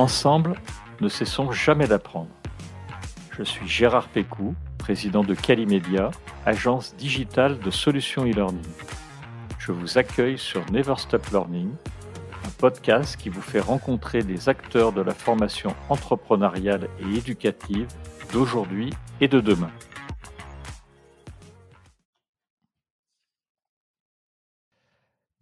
Ensemble, ne cessons jamais d'apprendre. Je suis Gérard Pécou, président de Calimedia, agence digitale de solutions e-learning. Je vous accueille sur Never Stop Learning, un podcast qui vous fait rencontrer des acteurs de la formation entrepreneuriale et éducative d'aujourd'hui et de demain.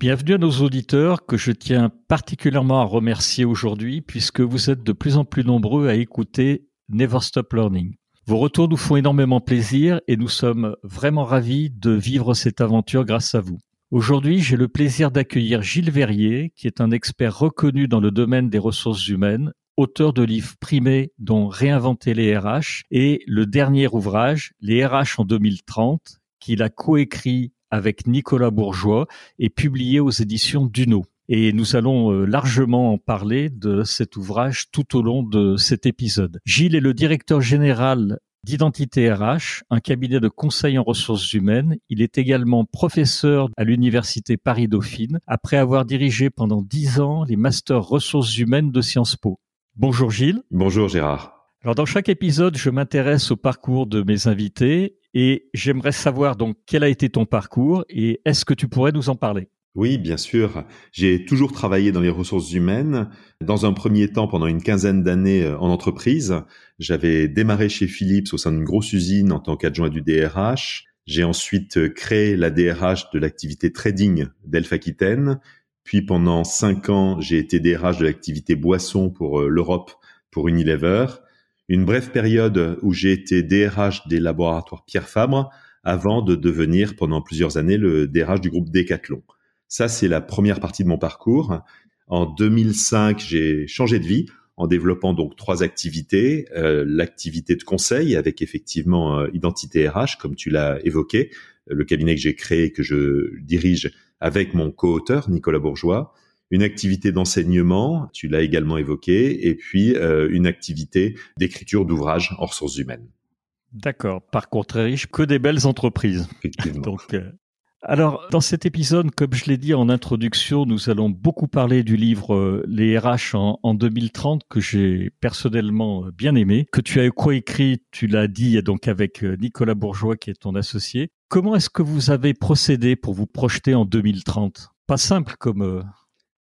Bienvenue à nos auditeurs que je tiens particulièrement à remercier aujourd'hui puisque vous êtes de plus en plus nombreux à écouter Never Stop Learning. Vos retours nous font énormément plaisir et nous sommes vraiment ravis de vivre cette aventure grâce à vous. Aujourd'hui, j'ai le plaisir d'accueillir Gilles Verrier, qui est un expert reconnu dans le domaine des ressources humaines, auteur de livres primés dont Réinventer les RH et le dernier ouvrage, Les RH en 2030, qu'il a coécrit avec Nicolas Bourgeois et publié aux éditions Duno. Et nous allons euh, largement en parler de cet ouvrage tout au long de cet épisode. Gilles est le directeur général d'Identité RH, un cabinet de conseil en ressources humaines. Il est également professeur à l'université Paris-Dauphine, après avoir dirigé pendant dix ans les masters ressources humaines de Sciences Po. Bonjour Gilles. Bonjour Gérard. Alors dans chaque épisode, je m'intéresse au parcours de mes invités et j'aimerais savoir donc quel a été ton parcours et est-ce que tu pourrais nous en parler? Oui, bien sûr. J'ai toujours travaillé dans les ressources humaines. Dans un premier temps, pendant une quinzaine d'années euh, en entreprise, j'avais démarré chez Philips au sein d'une grosse usine en tant qu'adjoint du DRH. J'ai ensuite euh, créé la DRH de l'activité trading d'Elf Aquitaine. Puis pendant cinq ans, j'ai été DRH de l'activité boisson pour euh, l'Europe pour Unilever une brève période où j'ai été DRH des laboratoires Pierre Fabre avant de devenir pendant plusieurs années le DRH du groupe Decathlon. Ça, c'est la première partie de mon parcours. En 2005, j'ai changé de vie en développant donc trois activités. Euh, l'activité de conseil avec effectivement euh, Identité RH, comme tu l'as évoqué, le cabinet que j'ai créé, que je dirige avec mon co-auteur Nicolas Bourgeois une activité d'enseignement, tu l'as également évoqué, et puis euh, une activité d'écriture d'ouvrages en ressources humaines. D'accord. Par contre, très riche, que des belles entreprises. Effectivement. Donc, euh, alors, dans cet épisode, comme je l'ai dit en introduction, nous allons beaucoup parler du livre euh, Les RH en, en 2030 que j'ai personnellement bien aimé, que tu as coécrit, tu l'as dit, donc avec Nicolas Bourgeois qui est ton associé. Comment est-ce que vous avez procédé pour vous projeter en 2030 Pas simple comme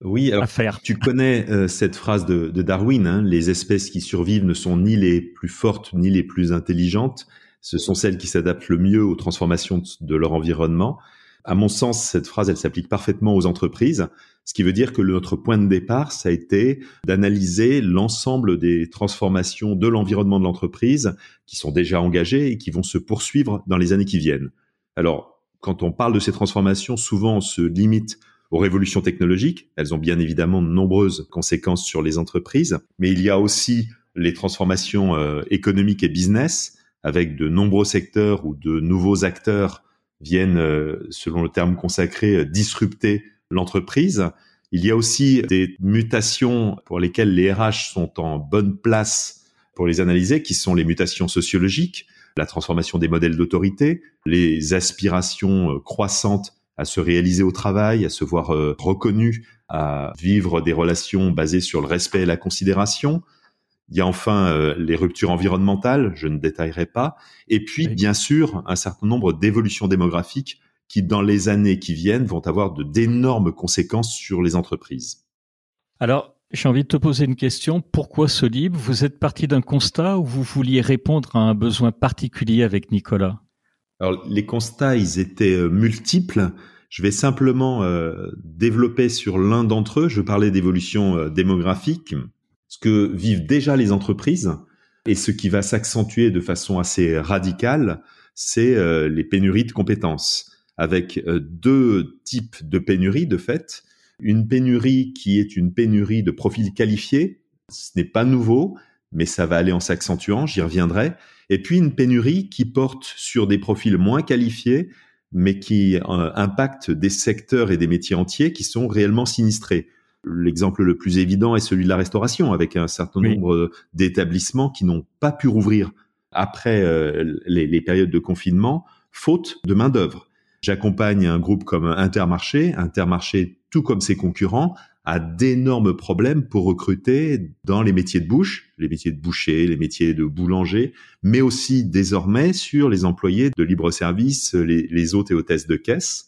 oui, alors, tu connais euh, cette phrase de, Darwin, hein, les espèces qui survivent ne sont ni les plus fortes ni les plus intelligentes, ce sont celles qui s'adaptent le mieux aux transformations de leur environnement. À mon sens, cette phrase, elle s'applique parfaitement aux entreprises, ce qui veut dire que notre point de départ, ça a été d'analyser l'ensemble des transformations de l'environnement de l'entreprise qui sont déjà engagées et qui vont se poursuivre dans les années qui viennent. Alors, quand on parle de ces transformations, souvent on se limite aux révolutions technologiques. Elles ont bien évidemment de nombreuses conséquences sur les entreprises, mais il y a aussi les transformations euh, économiques et business, avec de nombreux secteurs où de nouveaux acteurs viennent, euh, selon le terme consacré, euh, disrupter l'entreprise. Il y a aussi des mutations pour lesquelles les RH sont en bonne place pour les analyser, qui sont les mutations sociologiques, la transformation des modèles d'autorité, les aspirations croissantes à se réaliser au travail, à se voir euh, reconnu, à vivre des relations basées sur le respect et la considération. Il y a enfin euh, les ruptures environnementales, je ne détaillerai pas. Et puis, bien sûr, un certain nombre d'évolutions démographiques qui, dans les années qui viennent, vont avoir d'énormes conséquences sur les entreprises. Alors, j'ai envie de te poser une question. Pourquoi ce livre? Vous êtes parti d'un constat ou vous vouliez répondre à un besoin particulier avec Nicolas? Alors, les constats, ils étaient euh, multiples. Je vais simplement euh, développer sur l'un d'entre eux. Je parler d'évolution euh, démographique, ce que vivent déjà les entreprises. Et ce qui va s'accentuer de façon assez radicale, c'est les pénuries de compétences, avec deux types de pénuries de fait. Une pénurie qui est une pénurie de profils qualifiés, ce n'est pas nouveau, mais ça va aller en s'accentuant, j'y reviendrai. Et puis une pénurie qui porte sur des profils moins qualifiés, mais qui euh, impacte des secteurs et des métiers entiers qui sont réellement sinistrés. L'exemple le plus évident est celui de la restauration, avec un certain nombre d'établissements qui n'ont pas pu rouvrir après euh, les, les, périodes de confinement, faute de main-d'œuvre. J'accompagne un groupe comme Intermarché. Intermarché, tout comme ses concurrents, a d'énormes problèmes pour recruter dans les métiers de bouche, les métiers de boucher, les métiers de boulanger, mais aussi désormais sur les employés de libre-service, les, les hôtes et hôtesses de caisse.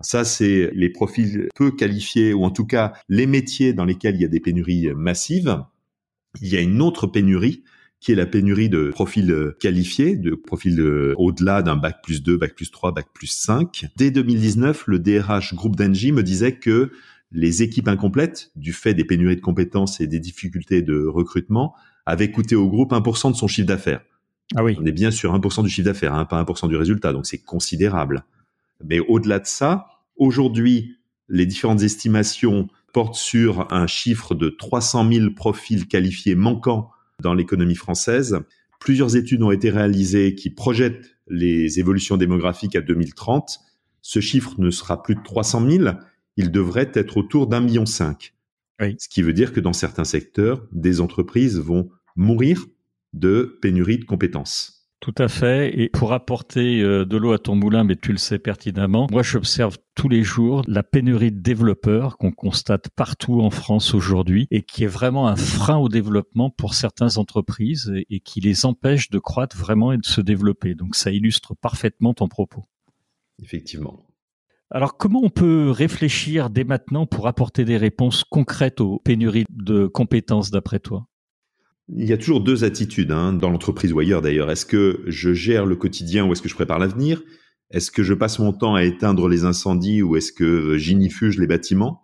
Ça, c'est les profils peu qualifiés, ou en tout cas les métiers dans lesquels il y a des pénuries massives. Il y a une autre pénurie qui est la pénurie de profils qualifiés, de profils au-delà d'un bac plus 2, bac plus 3, bac plus 5. Dès 2019, le DRH groupe d'Engie me disait que les équipes incomplètes, du fait des pénuries de compétences et des difficultés de recrutement, avaient coûté au groupe 1% de son chiffre d'affaires. Ah oui. On est bien sur 1% du chiffre d'affaires, hein, pas 1% du résultat, donc c'est considérable. Mais au-delà de ça, aujourd'hui, les différentes estimations portent sur un chiffre de 300 000 profils qualifiés manquants dans l'économie française. Plusieurs études ont été réalisées qui projettent les évolutions démographiques à 2030. Ce chiffre ne sera plus de 300 000, il devrait être autour d'un million cinq. Ce qui veut dire que dans certains secteurs, des entreprises vont mourir de pénurie de compétences. Tout à fait. Et pour apporter euh, de l'eau à ton moulin, mais tu le sais pertinemment, moi j'observe tous les jours la pénurie de développeurs qu'on constate partout en France aujourd'hui et qui est vraiment un frein au développement pour certaines entreprises et qui les empêche de croître vraiment et de se développer. Donc ça illustre parfaitement ton propos. Effectivement. Alors comment on peut réfléchir dès maintenant pour apporter des réponses concrètes aux pénuries de compétences d'après toi? Il y a toujours deux attitudes hein, dans l'entreprise ou ailleurs d'ailleurs. Est-ce que je gère le quotidien ou est-ce que je prépare l'avenir? Est-ce que je passe mon temps à éteindre les incendies ou est-ce que j'inifuge les bâtiments?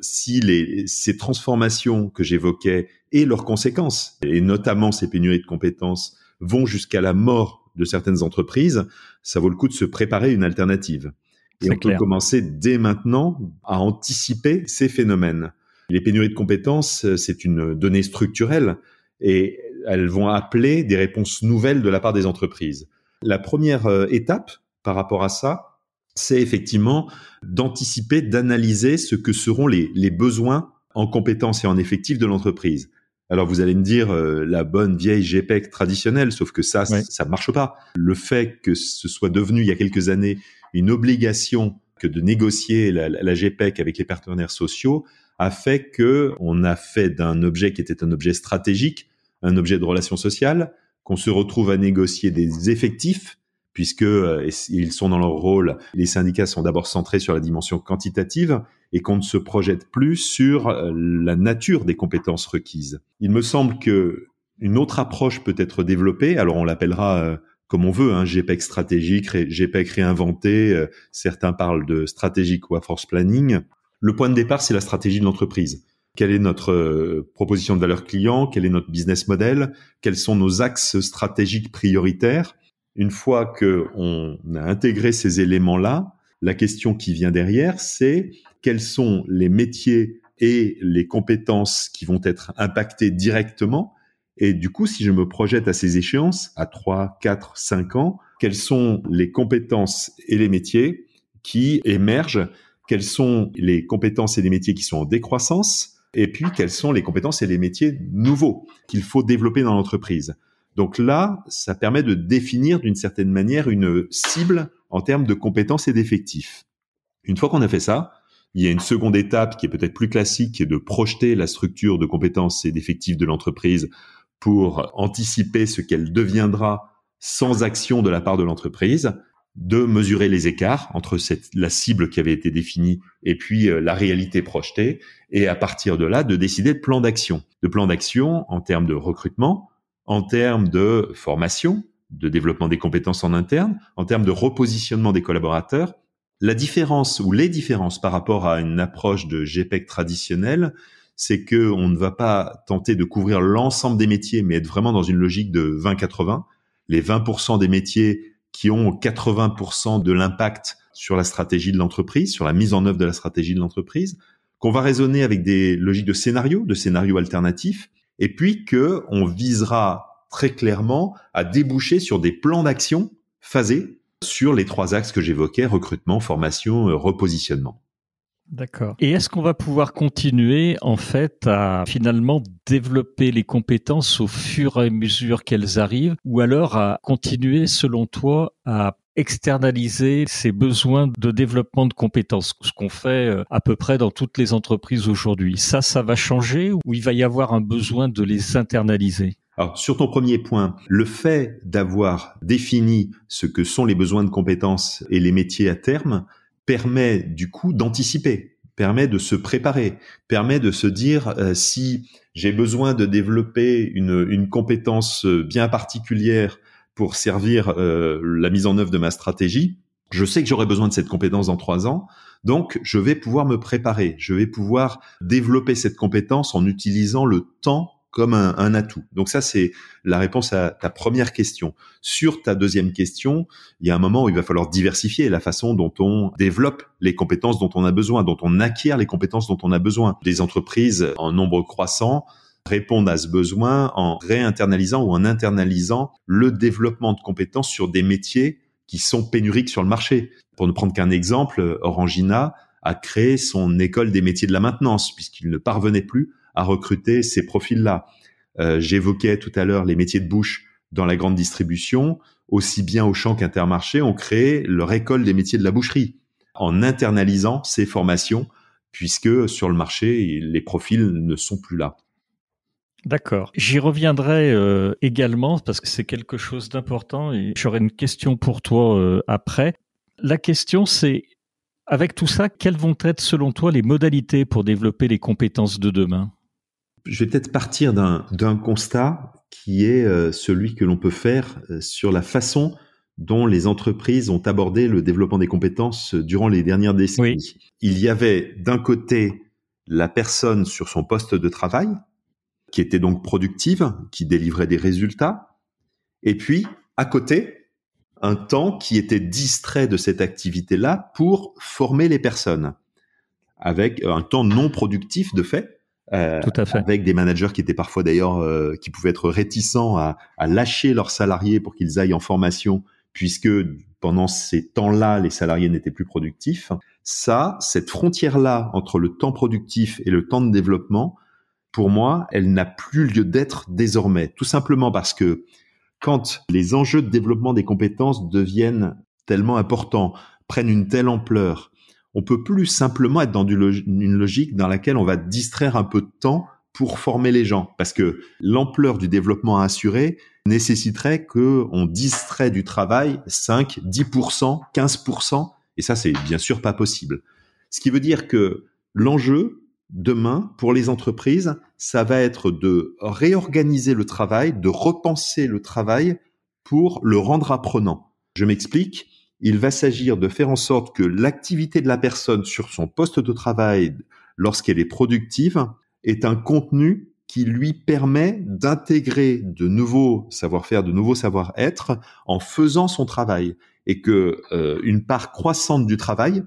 Si ces transformations que j'évoquais et leurs conséquences, et notamment ces pénuries de compétences, vont jusqu'à la mort de certaines entreprises, ça vaut le coup de se préparer une alternative. Et on peut commencer dès maintenant à anticiper ces phénomènes. Les pénuries de compétences, c'est une donnée structurelle et elles vont appeler des réponses nouvelles de la part des entreprises. La première euh, étape par rapport à ça, c'est effectivement d'anticiper, d'analyser ce que seront les, les, besoins en compétences et en effectifs de l'entreprise. Alors vous allez me dire euh, la bonne vieille GPEC traditionnelle, sauf que ça, ça marche pas. Le fait que ce soit devenu il y a quelques années une obligation que de négocier la, la GPEC avec les partenaires sociaux a fait que on a fait d'un objet qui était un objet stratégique un objet de relation sociale, qu'on se retrouve à négocier des effectifs, puisque euh, ils sont dans leur rôle. Les syndicats sont d'abord centrés sur la dimension quantitative et qu'on ne se projette plus sur euh, la nature des compétences requises. Il me semble que une autre approche peut être développée. Alors on l'appellera euh, comme on veut, hein, GPEC stratégique, GPEC réinventé. certains parlent de stratégique ou à force planning. Le point de départ, c'est la stratégie de l'entreprise quelle est notre proposition de valeur client, quel est notre business model, quels sont nos axes stratégiques prioritaires? Une fois que on a intégré ces éléments-là, la question qui vient derrière, c'est quels sont les métiers et les compétences qui vont être impactés directement. Et du coup, si je me projette à ces échéances, à 3, 4, 5 ans, quelles sont les compétences et les métiers qui émergent? Quelles sont les compétences et les métiers qui sont en décroissance? Et puis quelles sont les compétences et les métiers nouveaux qu'il faut développer dans l'entreprise? Donc là, ça permet de définir d'une certaine manière une cible en termes de compétences et d'effectifs. Une fois qu'on a fait ça, il y a une seconde étape qui est peut-être plus classique, qui est de projeter la structure de compétences et d'effectifs de l'entreprise pour anticiper ce qu'elle deviendra sans action de la part de l'entreprise de mesurer les écarts entre la cible qui avait été définie et puis euh, la réalité projetée, et à partir de là, de décider de plan d'action. De plan d'action en termes de recrutement, en termes de formation, de développement des compétences en interne, en termes de repositionnement des collaborateurs. La différence ou les différences par rapport à une approche de GPEC traditionnelle, c'est que on ne va pas tenter de couvrir l'ensemble des métiers, mais être vraiment dans une logique de 20-80. Les 20% des métiers qui ont 80% de l'impact sur la stratégie de l'entreprise, sur la mise en œuvre de la stratégie de l'entreprise, qu'on va raisonner avec des logiques de scénario, de scénarios alternatifs, et puis que on visera très clairement à déboucher sur des plans d'action phasés sur les trois axes que j'évoquais, recrutement, formation, repositionnement. D'accord. Et est-ce qu'on va pouvoir continuer en fait à finalement développer les compétences au fur et à mesure qu'elles arrivent ou alors à continuer selon toi à externaliser ses besoins de développement de compétences, ce qu'on fait euh, à peu près dans toutes les entreprises aujourd'hui. Ça, ça va changer ou il va y avoir un besoin de les internaliser? Alors, sur ton premier point, le fait d'avoir défini ce que sont les besoins de compétences et les métiers à terme permet du coup d'anticiper, permet de se préparer, permet de se dire euh, si j'ai besoin de développer une, une compétence bien particulière pour servir euh, la mise en œuvre de ma stratégie, je sais que j'aurai besoin de cette compétence dans trois ans, donc je vais pouvoir me préparer, je vais pouvoir développer cette compétence en utilisant le temps comme un, un atout. Donc ça, c'est la réponse à ta première question. Sur ta deuxième question, il y a un moment où il va falloir diversifier la façon dont on développe les compétences dont on a besoin, dont on acquiert les compétences dont on a besoin. Des entreprises en nombre croissant répondent à ce besoin en réinternalisant ou en internalisant le développement de compétences sur des métiers qui sont pénuriques sur le marché. Pour ne prendre qu'un exemple, Orangina a créé son école des métiers de la maintenance puisqu'il ne parvenait plus à recruter ces profils-là. Euh, j'évoquais tout à l'heure les métiers de bouche dans la grande distribution, aussi bien au champ qu'Intermarché ont créé leur école des métiers de la boucherie en internalisant ces formations puisque sur le marché, les profils ne sont plus là. D'accord. J'y reviendrai euh, également parce que c'est quelque chose d'important et j'aurai une question pour toi euh, après. La question c'est, avec tout ça, quelles vont être selon toi les modalités pour développer les compétences de demain? Je vais peut-être partir d'un constat qui est euh, celui que l'on peut faire sur la façon dont les entreprises ont abordé le développement des compétences durant les dernières décennies. Il y avait d'un côté la personne sur son poste de travail, qui était donc productive, qui délivrait des résultats, et puis à côté, un temps qui était distrait de cette activité-là pour former les personnes, avec un temps non productif de fait, euh, Tout à fait. avec des managers qui étaient parfois d'ailleurs, euh, qui pouvaient être réticents à, à lâcher leurs salariés pour qu'ils aillent en formation, puisque pendant ces temps-là, les salariés n'étaient plus productifs. Ça, cette frontière-là entre le temps productif et le temps de développement, pour moi, elle n'a plus lieu d'être désormais. Tout simplement parce que quand les enjeux de développement des compétences deviennent tellement importants, prennent une telle ampleur, on peut plus simplement être dans une logique dans laquelle on va distraire un peu de temps pour former les gens, parce que l'ampleur du développement à assurer nécessiterait que on distrait du travail 5, 10%, 15%, et ça c'est bien sûr pas possible. Ce qui veut dire que l'enjeu, demain, pour les entreprises, ça va être de réorganiser le travail, de repenser le travail pour le rendre apprenant. Je m'explique. Il va s'agir de faire en sorte que l'activité de la personne sur son poste de travail, lorsqu'elle est productive, est un contenu qui lui permet d'intégrer de nouveaux savoir-faire, de nouveaux savoir-être en faisant son travail et que euh, une part croissante du travail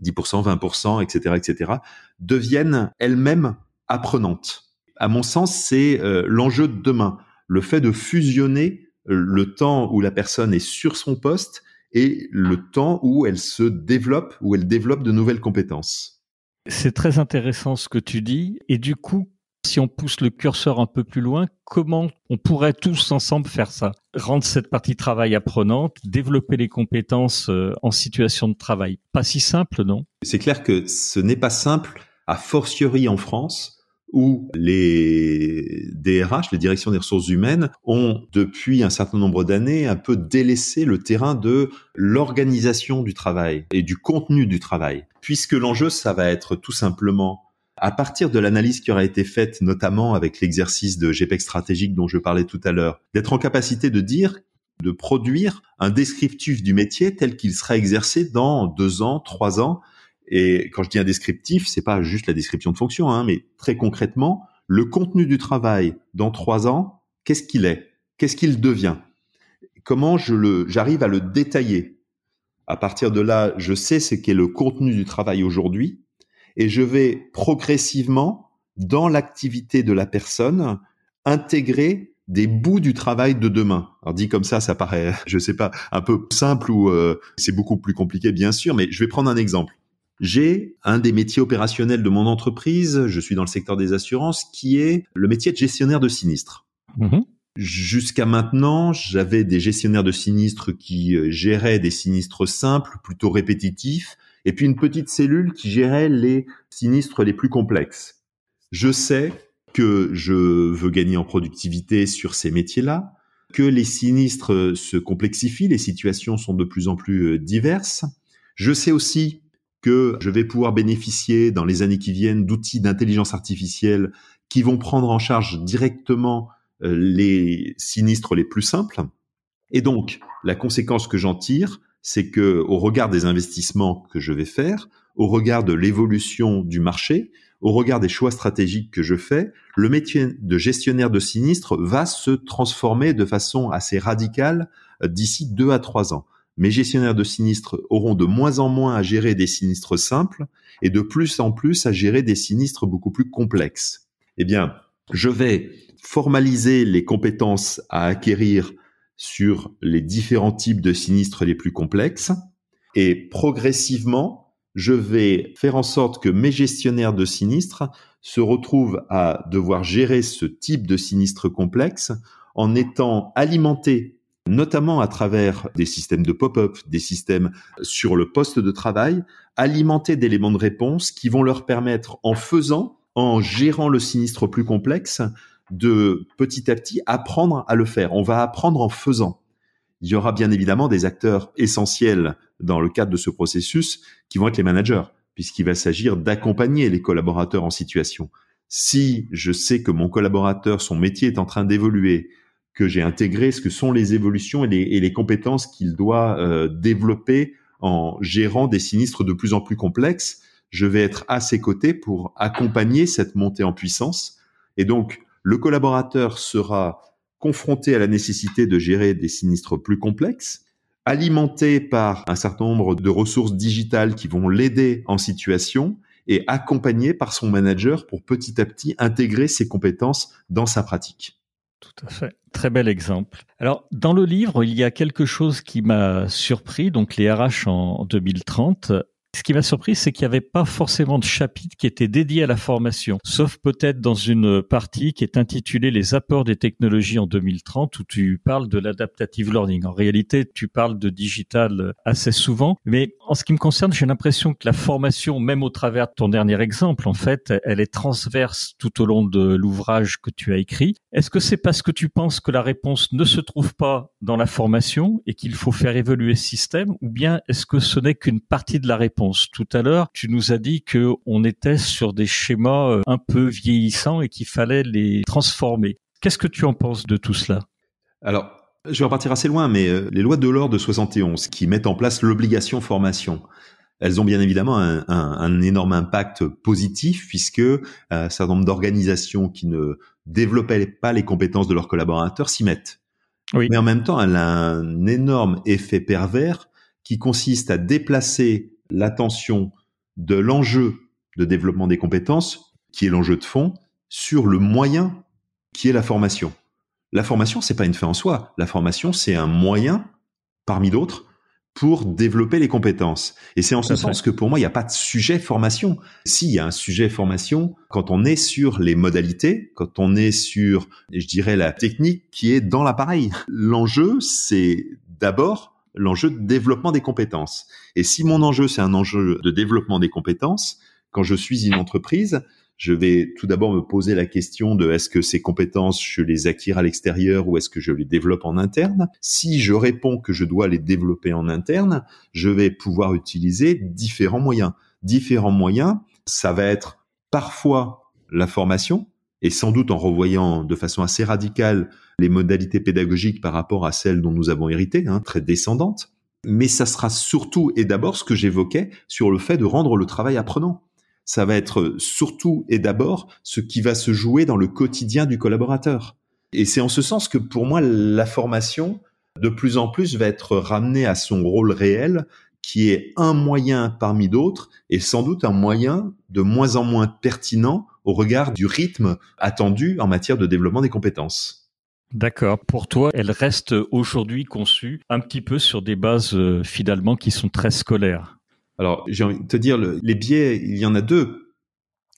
10%, 20%, etc., etc., deviennent elles-mêmes apprenantes. À mon sens, c'est euh, l'enjeu de demain, le fait de fusionner euh, le temps où la personne est sur son poste et le temps où elle se développe, où elle développe de nouvelles compétences. C'est très intéressant ce que tu dis. Et du coup, si on pousse le curseur un peu plus loin, comment on pourrait tous ensemble faire ça? Rendre cette partie travail apprenante, développer les compétences euh, en situation de travail. Pas si simple, non? C'est clair que ce n'est pas simple, a fortiori en France, où les DRH, les directions des ressources humaines, ont depuis un certain nombre d'années un peu délaissé le terrain de l'organisation du travail et du contenu du travail, puisque l'enjeu, ça va être tout simplement à partir de l'analyse qui aura été faite, notamment avec l'exercice de GPEC stratégique dont je parlais tout à l'heure, d'être en capacité de dire, de produire un descriptif du métier tel qu'il sera exercé dans deux ans, trois ans. Et quand je dis un descriptif, c'est pas juste la description de fonction, hein, mais très concrètement, le contenu du travail dans trois ans, qu'est-ce qu'il est? Qu'est-ce qu'il devient? Comment je le, j'arrive à le détailler? À partir de là, je sais ce qu'est le contenu du travail aujourd'hui et je vais progressivement, dans l'activité de la personne, intégrer des bouts du travail de demain. Alors dit comme ça, ça paraît, je sais pas, un peu simple ou euh, c'est beaucoup plus compliqué bien sûr, mais je vais prendre un exemple. J'ai un des métiers opérationnels de mon entreprise, je suis dans le secteur des assurances, qui est le métier de gestionnaire de sinistres. Mmh Jusqu'à maintenant, j'avais des gestionnaires de sinistres qui euh, géraient des sinistres simples, plutôt répétitifs, et puis une petite cellule qui gérait les sinistres les plus complexes. Je sais que je veux gagner en productivité sur ces métiers-là, que les sinistres se complexifient, les situations sont de plus en plus euh, diverses. Je sais aussi que je vais pouvoir bénéficier dans les années qui viennent d'outils d'intelligence artificielle qui vont prendre en charge directement euh, les sinistres les plus simples. Et donc, la conséquence que j'en tire, c'est que au regard des investissements que je vais faire, au regard de l'évolution du marché, au regard des choix stratégiques que je fais, le métier de gestionnaire de sinistre va se transformer de façon assez radicale euh, d'ici deux à trois ans. Mes gestionnaires de sinistres auront de moins en moins à gérer des sinistres simples et de plus en plus à gérer des sinistres beaucoup plus complexes. Eh bien, je vais formaliser les compétences à acquérir sur les différents types de sinistres les plus complexes. Et progressivement, je vais faire en sorte que mes gestionnaires de sinistres se retrouvent à devoir gérer ce type de sinistre complexe en étant alimentés notamment à travers des systèmes de pop-up, des systèmes sur le poste de travail, alimentés d'éléments de réponse qui vont leur permettre, en faisant, en gérant le sinistre plus complexe, de petit à petit apprendre à le faire. On va apprendre en faisant. Il y aura bien évidemment des acteurs essentiels dans le cadre de ce processus qui vont être les managers, puisqu'il va s'agir d'accompagner les collaborateurs en situation. Si je sais que mon collaborateur, son métier est en train d'évoluer, que j'ai intégré ce que sont les évolutions et les, compétences qu'il doit euh, développer en gérant des sinistres de plus en plus complexes, je vais être à ses côtés pour accompagner cette montée en puissance. Et donc, le collaborateur sera confronté à la nécessité de gérer des sinistres plus complexes, alimenté par un certain nombre de ressources digitales qui vont l'aider en situation et accompagné par son manager pour petit à petit intégrer ses compétences dans sa pratique. Tout à fait. Très bel exemple. Alors, dans le livre, il y a quelque chose qui m'a surpris, donc les RH en 2030. Ce qui m'a surpris, c'est qu'il n'y avait pas forcément de chapitre qui était dédié à la formation, sauf peut-être dans une partie qui est intitulée Les apports des technologies en 2030, où tu parles de l'adaptative learning. En réalité, tu parles de digital assez souvent, mais en ce qui me concerne, j'ai l'impression que la formation, même au travers de ton dernier exemple, en fait, elle est transverse tout au long de l'ouvrage que tu as écrit. Est-ce que c'est parce que tu penses que la réponse ne se trouve pas dans la formation et qu'il faut faire évoluer ce système, ou bien est-ce que ce n'est qu'une partie de la réponse tout à l'heure, tu nous as dit que on était sur des schémas euh, un peu vieillissants et qu'il fallait les transformer. Qu'est-ce que tu en penses de tout cela? Alors, je vais repartir assez loin, mais euh, les lois de l'or de 71 qui mettent en place l'obligation formation, elles ont bien évidemment un, énorme impact positif puisque euh, un certain nombre d'organisations qui ne développaient pas les compétences de leurs collaborateurs s'y mettent. Oui. Mais en même temps, elle a un énorme effet pervers qui consiste à déplacer l'attention de l'enjeu de développement des compétences, qui est l'enjeu de fond, sur le moyen qui est la formation. La formation, c'est pas une fin en soi. La formation, c'est un moyen, parmi d'autres, pour développer les compétences. Et c'est en ce sens que pour moi, il n'y a pas de sujet formation. Si, il y a un sujet formation quand on est sur les modalités, quand on est sur, je dirais, la technique qui est dans l'appareil. L'enjeu, c'est d'abord l'enjeu de développement des compétences. Et si mon enjeu, c'est un enjeu de développement des compétences, quand je suis une entreprise, je vais tout d'abord me poser la question de est-ce que ces compétences, je les acquiers à l'extérieur ou est-ce que je les développe en interne Si je réponds que je dois les développer en interne, je vais pouvoir utiliser différents moyens. Différents moyens, ça va être parfois la formation, et sans doute en revoyant de façon assez radicale les modalités pédagogiques par rapport à celles dont nous avons hérité, hein, très descendantes. Mais ça sera surtout et d'abord ce que j'évoquais sur le fait de rendre le travail apprenant. Ça va être surtout et d'abord ce qui va se jouer dans le quotidien du collaborateur. Et c'est en ce sens que pour moi, la formation, de plus en plus, va être ramenée à son rôle réel, qui est un moyen parmi d'autres, et sans doute un moyen de moins en moins pertinent au regard du rythme attendu en matière de développement des compétences. D'accord. Pour toi, elle reste aujourd'hui conçue un petit peu sur des bases euh, finalement qui sont très scolaires. Alors, j'ai envie de te dire, les biais, il y en a deux.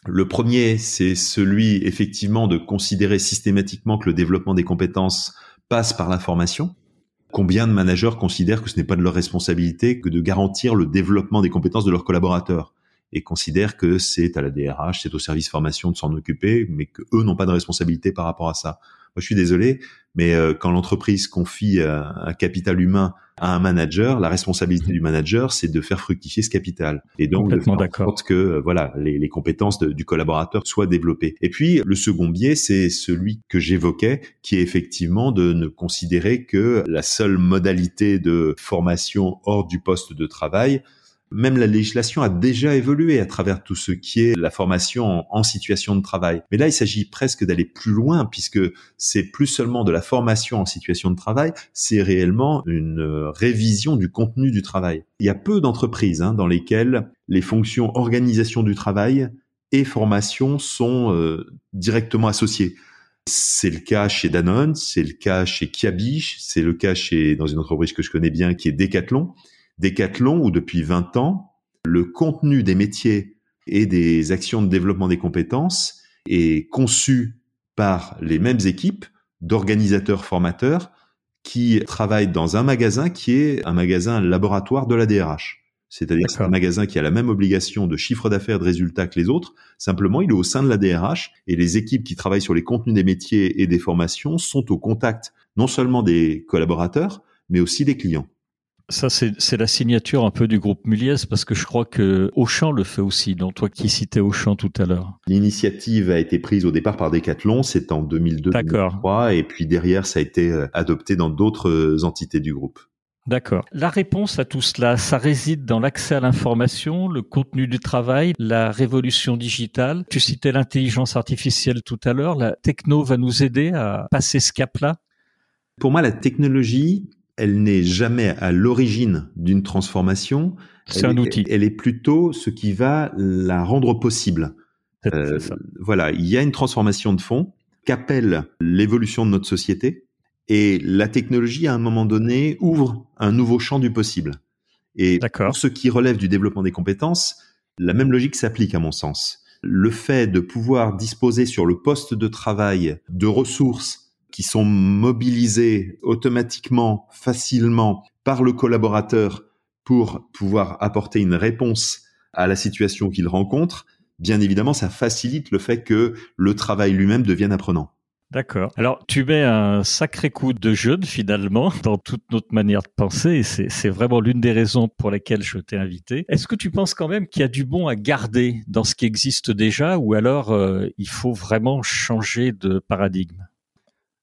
Le premier, c'est celui effectivement de considérer systématiquement que le développement des compétences passe par la formation. Combien de managers considèrent que ce n'est pas de leur responsabilité que de garantir le développement des compétences de leurs collaborateurs? Et considèrent que c'est à la DRH, c'est au service formation de s'en occuper, mais que eux n'ont pas de responsabilité par rapport à ça. Moi, je suis désolé, mais euh, quand l'entreprise confie euh, un capital humain à un manager, la responsabilité du manager, c'est de faire fructifier ce capital et donc de faire en sorte que euh, voilà les, les compétences du collaborateur soient développées. Et puis le second biais, c'est celui que j'évoquais, qui est effectivement de ne considérer que la seule modalité de formation hors du poste de travail même la législation a déjà évolué à travers tout ce qui est la formation en, situation de travail. Mais là, il s'agit presque d'aller plus loin puisque c'est plus seulement de la formation en situation de travail, c'est réellement une euh, révision du contenu du travail. Il y a peu d'entreprises hein, dans lesquelles les fonctions organisation du travail et formation sont euh, directement associées. C'est le cas chez Danone, c'est le cas chez Kiabish, c'est le cas chez dans une entreprise que je connais bien qui est Decathlon. Decathlon, où depuis 20 ans, le contenu des métiers et des actions de développement des compétences est conçu par les mêmes équipes d'organisateurs formateurs qui travaillent dans un magasin qui est un magasin laboratoire de la DRH. C'est-à-dire c'est un magasin qui a la même obligation de chiffre d'affaires de résultats que les autres. Simplement, il est au sein de la DRH et les équipes qui travaillent sur les contenus des métiers et des formations sont au contact non seulement des collaborateurs, mais aussi des clients. Ça, c'est la signature un peu du groupe Muliez parce que je crois que Auchan le fait aussi, donc toi qui citais Auchan tout à l'heure. L'initiative a été prise au départ par Decathlon, c'est en 2002-2003, et puis derrière, ça a été euh, adopté dans d'autres euh, entités du groupe. D'accord. La réponse à tout cela, ça réside dans l'accès à l'information, le contenu du travail, la révolution digitale. Tu citais l'intelligence artificielle tout à l'heure. La techno va nous aider à passer ce cap-là? Pour moi, la technologie, elle n'est jamais à l'origine d'une transformation. C'est un outil. Elle est plutôt ce qui va la rendre possible. Euh, voilà, il y a une transformation de fond qu'appelle l'évolution de notre société et la technologie à un moment donné ouvre un nouveau champ du possible. Et pour ce qui relève du développement des compétences, la même logique s'applique à mon sens. Le fait de pouvoir disposer sur le poste de travail de ressources qui sont mobilisés automatiquement, facilement par le collaborateur pour pouvoir apporter une réponse à la situation qu'il rencontre, bien évidemment, ça facilite le fait que le travail lui-même devienne apprenant. D'accord. Alors, tu mets un sacré coup de jeune finalement dans toute notre manière de penser et c'est vraiment l'une des raisons pour lesquelles je t'ai invité. Est-ce que tu penses quand même qu'il y a du bon à garder dans ce qui existe déjà ou alors euh, il faut vraiment changer de paradigme?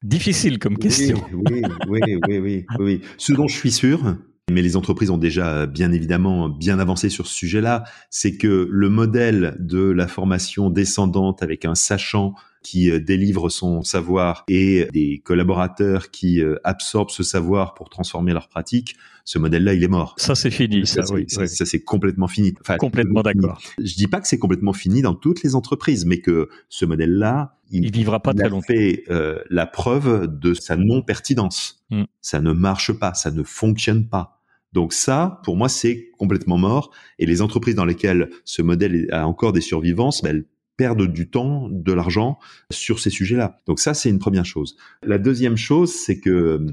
Difficile comme question. Oui, oui, oui, oui, oui, Ce dont je suis sûr, mais les entreprises ont déjà bien évidemment bien avancé sur ce sujet-là, c'est que le modèle de la formation descendante avec un sachant qui euh, délivre son savoir et des collaborateurs qui euh, absorbent ce savoir pour transformer leur pratique, ce modèle-là, il est mort. Ça, c'est fini. Ça, oui, ça, c'est complètement fini. Enfin, complètement d'accord. Je dis pas que c'est complètement fini dans toutes les entreprises, mais que ce modèle-là, il, il, vivra pas très longtemps. fait euh, la preuve de sa non-pertinence. Mm. Ça ne marche pas, ça ne fonctionne pas. Donc ça, pour moi, c'est complètement mort. Et les entreprises dans lesquelles ce modèle a encore des survivances, ben, elles perdent du temps, de l'argent sur ces sujets-là. Donc ça, c'est une première chose. La deuxième chose, c'est que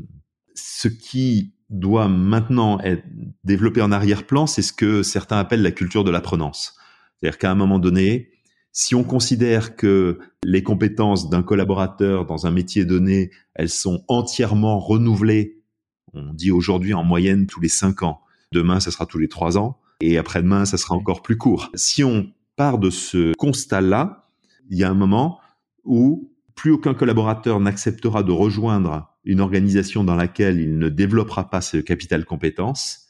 ce qui doit maintenant être développé en arrière-plan, c'est ce que certains appellent la culture de l'apprenance. C'est-à-dire qu'à un moment donné, si on considère que les compétences d'un collaborateur dans un métier donné, elles sont entièrement renouvelées, on dit aujourd'hui en moyenne tous les cinq ans, demain ça sera tous les trois ans, et après-demain ça sera encore plus court. Si on part de ce constat-là, il y a un moment où plus aucun collaborateur n'acceptera de rejoindre une organisation dans laquelle il ne développera pas ce capital compétences.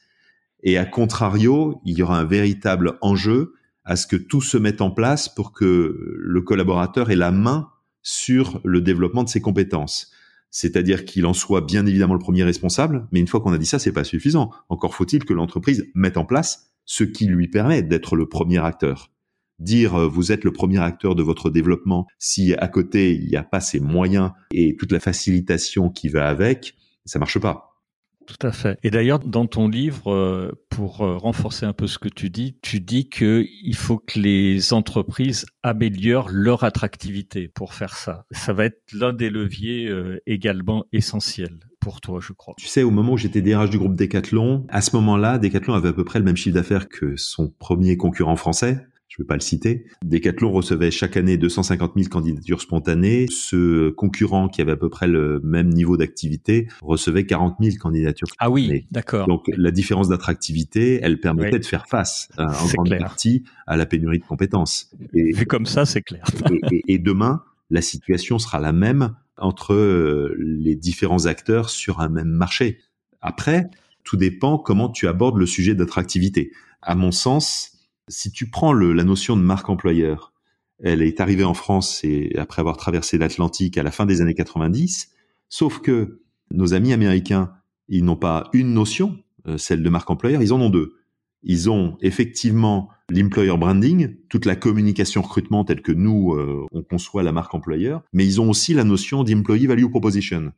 Et à contrario, il y aura un véritable enjeu à ce que tout se mette en place pour que le collaborateur ait la main sur le développement de ses compétences. C'est-à-dire qu'il en soit bien évidemment le premier responsable, mais une fois qu'on a dit ça, c'est pas suffisant. Encore faut-il que l'entreprise mette en place ce qui lui permet d'être le premier acteur dire euh, vous êtes le premier acteur de votre développement si à côté il n'y a pas ces moyens et toute la facilitation qui va avec, ça marche pas. Tout à fait. Et d'ailleurs, dans ton livre, euh, pour euh, renforcer un peu ce que tu dis, tu dis qu'il faut que les entreprises améliorent leur attractivité pour faire ça. Ça va être l'un des leviers également essentiels pour toi, je crois. Tu sais, au moment où j'étais DRH du groupe Decathlon, à ce moment-là, Decathlon avait à peu près le même chiffre d'affaires que son premier concurrent français je ne vais pas le citer. Decathlon recevait chaque année 250 000 candidatures spontanées. Ce concurrent qui avait à peu près le même niveau d'activité recevait 40 000 candidatures. Ah oui, d'accord. Donc la différence d'attractivité, elle permettait de faire face euh, en grande partie à la pénurie de compétences. Et, Vu comme ça, c'est clair. et, demain, la situation sera la même entre euh, les différents acteurs sur un même marché. Après, tout dépend comment tu abordes le sujet d'attractivité. À mon sens, si tu prends le, la notion de marque employeur, elle est arrivée en France et après avoir traversé l'Atlantique à la fin des années 90, sauf que nos amis américains, ils n'ont pas une notion, euh, celle de marque employeur, ils en ont deux. Ils ont effectivement l'employer branding, toute la communication recrutement telle que nous, euh, on conçoit la marque employeur, mais ils ont aussi la notion d'employee value proposition,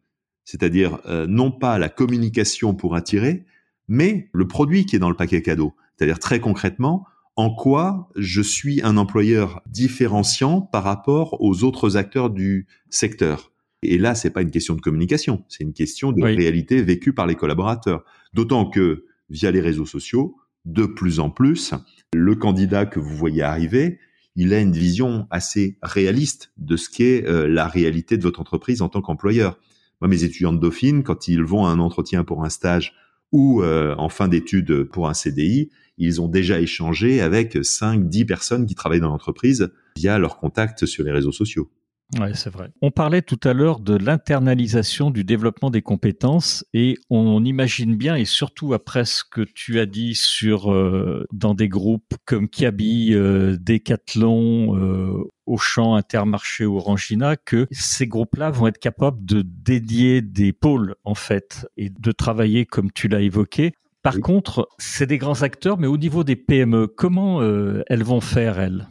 c'est-à-dire euh, non pas la communication pour attirer, mais le produit qui est dans le paquet cadeau. C'est-à-dire très concrètement, en quoi je suis un employeur différenciant par rapport aux autres acteurs du secteur. Et là, c'est pas une question de communication, c'est une question de réalité vécue par les collaborateurs. D'autant que via les réseaux sociaux, de plus en plus, le candidat que vous voyez arriver, il a une vision assez réaliste de ce qu'est euh, la réalité de votre entreprise en tant qu'employeur. Moi, mes étudiants de Dauphine, quand ils vont à un entretien pour un stage ou euh, en fin d'études pour un CDI, ils ont déjà échangé avec 5, 10 personnes qui travaillent dans l'entreprise via leurs contacts sur les réseaux sociaux. Ouais, c'est vrai. On parlait tout à l'heure de l'internalisation du développement des compétences et on imagine bien, et surtout après ce que tu as dit sur euh, dans des groupes comme Kiabi, euh, Decathlon, euh, Auchan, Intermarché, Orangina, que ces groupes-là vont être capables de dédier des pôles en fait et de travailler comme tu l'as évoqué. Par contre, c'est des grands acteurs, mais au niveau des PME, comment euh, elles vont faire elles?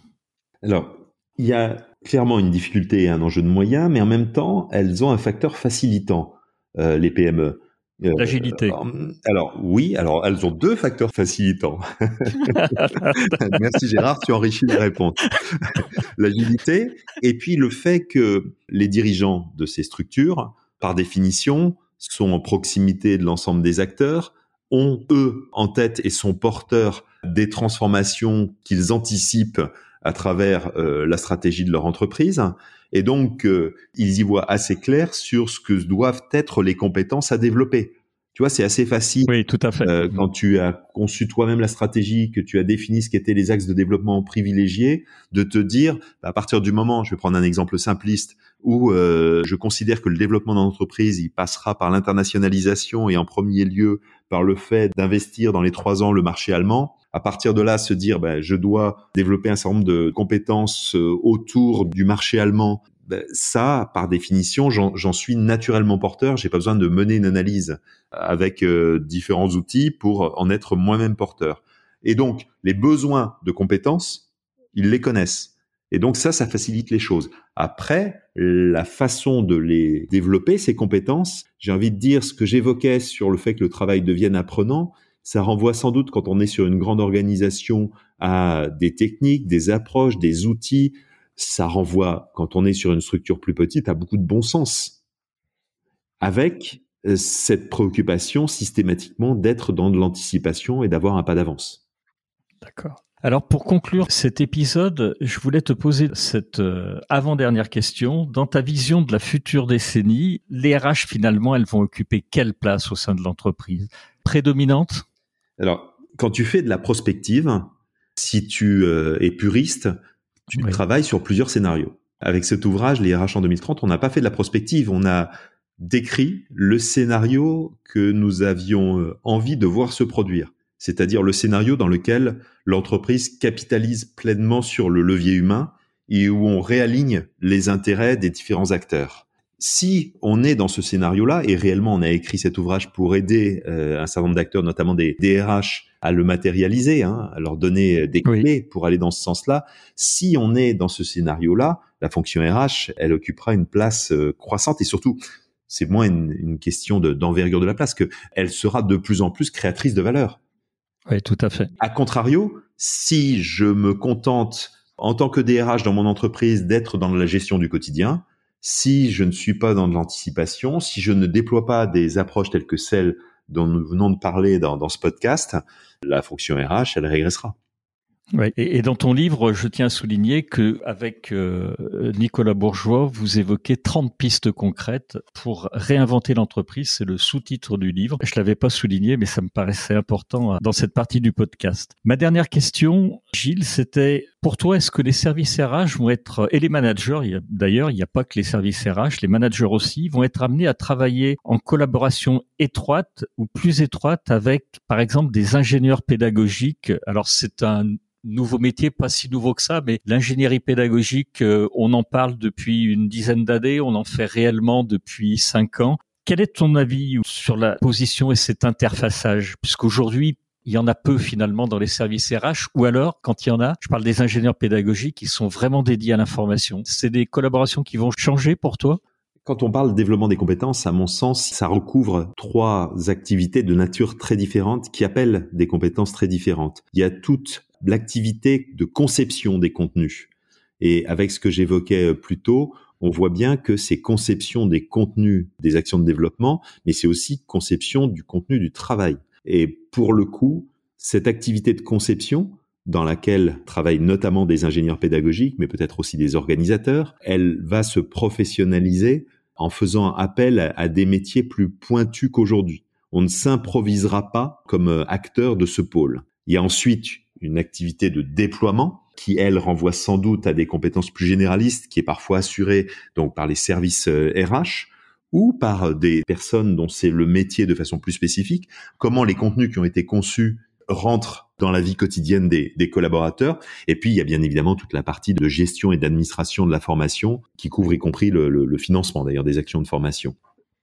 Alors, il y a clairement une difficulté et un enjeu de moyens, mais en même temps, elles ont un facteur facilitant, euh, les PME. Euh, L'agilité. alors oui, alors elles ont deux facteurs facilitants. Merci Gérard, tu enrichis la réponse. L'agilité et puis le fait que les dirigeants de ces structures, par définition, sont en proximité de l'ensemble des acteurs, ont eux en tête et sont porteurs des transformations qu'ils anticipent à travers euh, la stratégie de leur entreprise. Et donc, euh, ils y voient assez clair sur ce que doivent être les compétences à développer. Tu vois, c'est assez facile. Oui, tout à fait. Euh, quand tu as conçu toi-même la stratégie, que tu as défini ce qu'étaient les axes de développement privilégiés, de te dire, à partir du moment, je vais prendre un exemple simpliste, où je considère que le développement d'entreprise, il passera par l'internationalisation et en premier lieu par le fait d'investir dans les trois ans le marché allemand à partir de là se dire ben, je dois développer un certain nombre de compétences euh, autour du marché allemand. Ben, ça par définition j'en suis naturellement porteur. J'ai pas besoin de mener une analyse avec euh, différents outils pour en être moi-même porteur. Et donc les besoins de compétences ils les connaissent. Et donc ça ça facilite les choses. Après la façon de les développer ces compétences j'ai envie de dire ce que j'évoquais sur le fait que le travail devienne apprenant ça renvoie sans doute, quand on est sur une grande organisation, à des techniques, des approches, des outils. Ça renvoie, quand on est sur une structure plus petite, à beaucoup de bon sens. Avec euh, cette préoccupation systématiquement d'être dans de l'anticipation et d'avoir un pas d'avance. D'accord. Alors pour conclure cet épisode, je voulais te poser cette euh, avant-dernière question. Dans ta vision de la future décennie, les RH finalement, elles vont occuper quelle place au sein de l'entreprise? Prédominante? Alors, quand tu fais de la prospective, si tu euh, es puriste, tu travailles sur plusieurs scénarios. Avec cet ouvrage, les RH en 2030, on n'a pas fait de la prospective, on a décrit le scénario que nous avions euh, envie de voir se produire, c'est-à-dire le scénario dans lequel l'entreprise capitalise pleinement sur le levier humain et où on réaligne les intérêts des différents acteurs si on est dans ce scénario-là, et réellement on a écrit cet ouvrage pour aider euh, un certain nombre d'acteurs, notamment des DRH, à le matérialiser, hein, à leur donner des clés pour aller dans ce sens-là, si on est dans ce scénario-là, la fonction RH, elle occupera une place euh, croissante et surtout, C'est moins une, question d'envergure de, la place que elle sera de plus en plus créatrice de valeur. Oui, tout à fait. A contrario, si je me contente en tant que DRH dans mon entreprise d'être dans la gestion du quotidien, si je ne suis pas dans de l'anticipation, si je ne déploie pas des approches telles que celles dont nous venons de parler dans, ce podcast, la fonction RH, elle régressera. Et, dans ton livre, je tiens à souligner que avec euh, Nicolas Bourgeois, vous évoquez 30 pistes concrètes pour réinventer l'entreprise. C'est le sous-titre du livre. Je l'avais pas souligné, mais ça me paraissait important euh, dans cette partie du podcast. Ma dernière question, Gilles, c'était pour toi, est-ce que les services RH vont être et les managers, d'ailleurs, il n'y a pas que les services RH, les managers aussi vont être amenés à travailler en collaboration étroite ou plus étroite avec, par exemple, des ingénieurs pédagogiques? Alors c'est un nouveau métier, pas si nouveau que ça, mais l'ingénierie pédagogique, euh, on en parle depuis une dizaine d'années, on en fait réellement depuis cinq ans. Quel est ton avis sur la position et cet interfaçage? Puisqu'aujourd'hui, il y en a peu finalement dans les services RH, ou alors, quand il y en a, je parle des ingénieurs pédagogiques qui sont vraiment dédiés à l'information. C'est des collaborations qui vont changer pour toi? Quand on parle de développement des compétences, à mon sens, ça recouvre trois activités de nature très différentes qui appellent des compétences très différentes. Il y a toute l'activité de conception des contenus. Et avec ce que j'évoquais euh, plus tôt, on voit bien que c'est conception des contenus des actions de développement, mais c'est aussi conception du contenu du travail. Et pour le coup, cette activité de conception, dans laquelle travaillent notamment des ingénieurs pédagogiques, mais peut-être aussi des organisateurs, elle va se professionnaliser en faisant appel à, des métiers plus pointus qu'aujourd'hui. On ne s'improvisera pas comme euh, acteur de ce pôle. Il y a ensuite une activité de déploiement qui, elle, renvoie sans doute à des compétences plus généralistes, qui est parfois assurée donc par les services RH euh, ou par des personnes dont c'est le métier de façon plus spécifique, comment les contenus qui ont été conçus rentrent dans la vie quotidienne des, collaborateurs. Et puis, il y a bien évidemment toute la partie de gestion et d'administration de la formation qui couvre y compris le, financement d'ailleurs des actions de formation.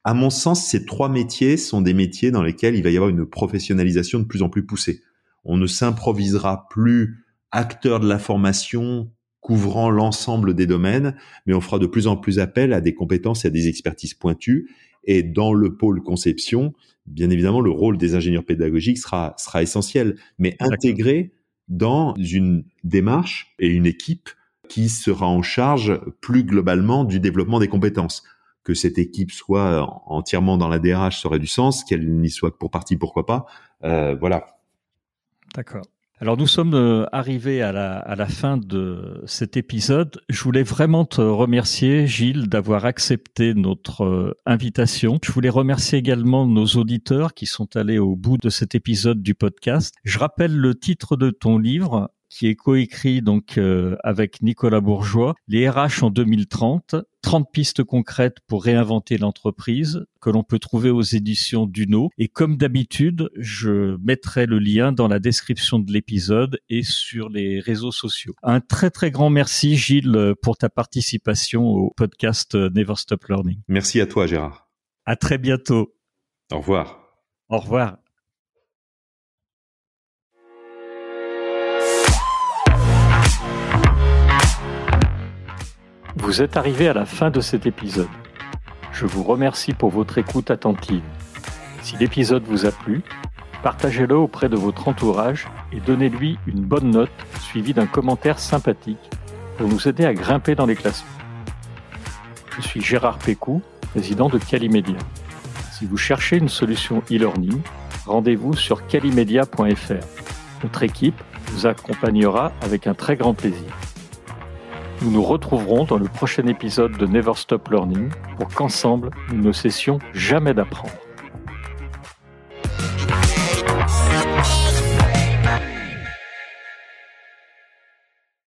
À mon sens, ces trois métiers sont des métiers dans lesquels il va y avoir une professionnalisation de plus en plus poussée. On ne s'improvisera plus acteur de la formation couvrant l'ensemble des domaines, mais on fera de plus en plus appel à des compétences et à des expertises pointues. Et dans le pôle conception, bien évidemment, le rôle des ingénieurs pédagogiques sera, sera essentiel, mais intégré dans une démarche et une équipe qui sera en charge plus globalement du développement des compétences. Que cette équipe soit entièrement dans la DRH ça aurait du sens, qu'elle n'y soit que pour partie, pourquoi pas. Euh, voilà. D'accord. Alors nous sommes euh, arrivés à la, à la fin de cet épisode. Je voulais vraiment te remercier, Gilles, d'avoir accepté notre euh, invitation. Je voulais remercier également nos auditeurs qui sont allés au bout de cet épisode du podcast. Je rappelle le titre de ton livre, qui est coécrit donc euh, avec Nicolas Bourgeois, les RH en 2030, 30 pistes concrètes pour réinventer l'entreprise que l'on peut trouver aux éditions Duno. Et comme d'habitude, je mettrai le lien dans la description de l'épisode et sur les réseaux sociaux. Un très très grand merci Gilles pour ta participation au podcast Never Stop Learning. Merci à toi Gérard. À très bientôt. Au revoir. Au revoir. Vous êtes arrivé à la fin de cet épisode. Je vous remercie pour votre écoute attentive. Si l'épisode vous a plu, partagez-le auprès de votre entourage et donnez-lui une bonne note suivie d'un commentaire sympathique pour nous aider à grimper dans les classements. Je suis Gérard Pécou, président de Calimedia. Si vous cherchez une solution e-learning, rendez-vous sur calimedia.fr. Notre équipe vous accompagnera avec un très grand plaisir. Nous nous retrouverons dans le prochain épisode de Never Stop Learning pour qu'ensemble, nous ne cessions jamais d'apprendre.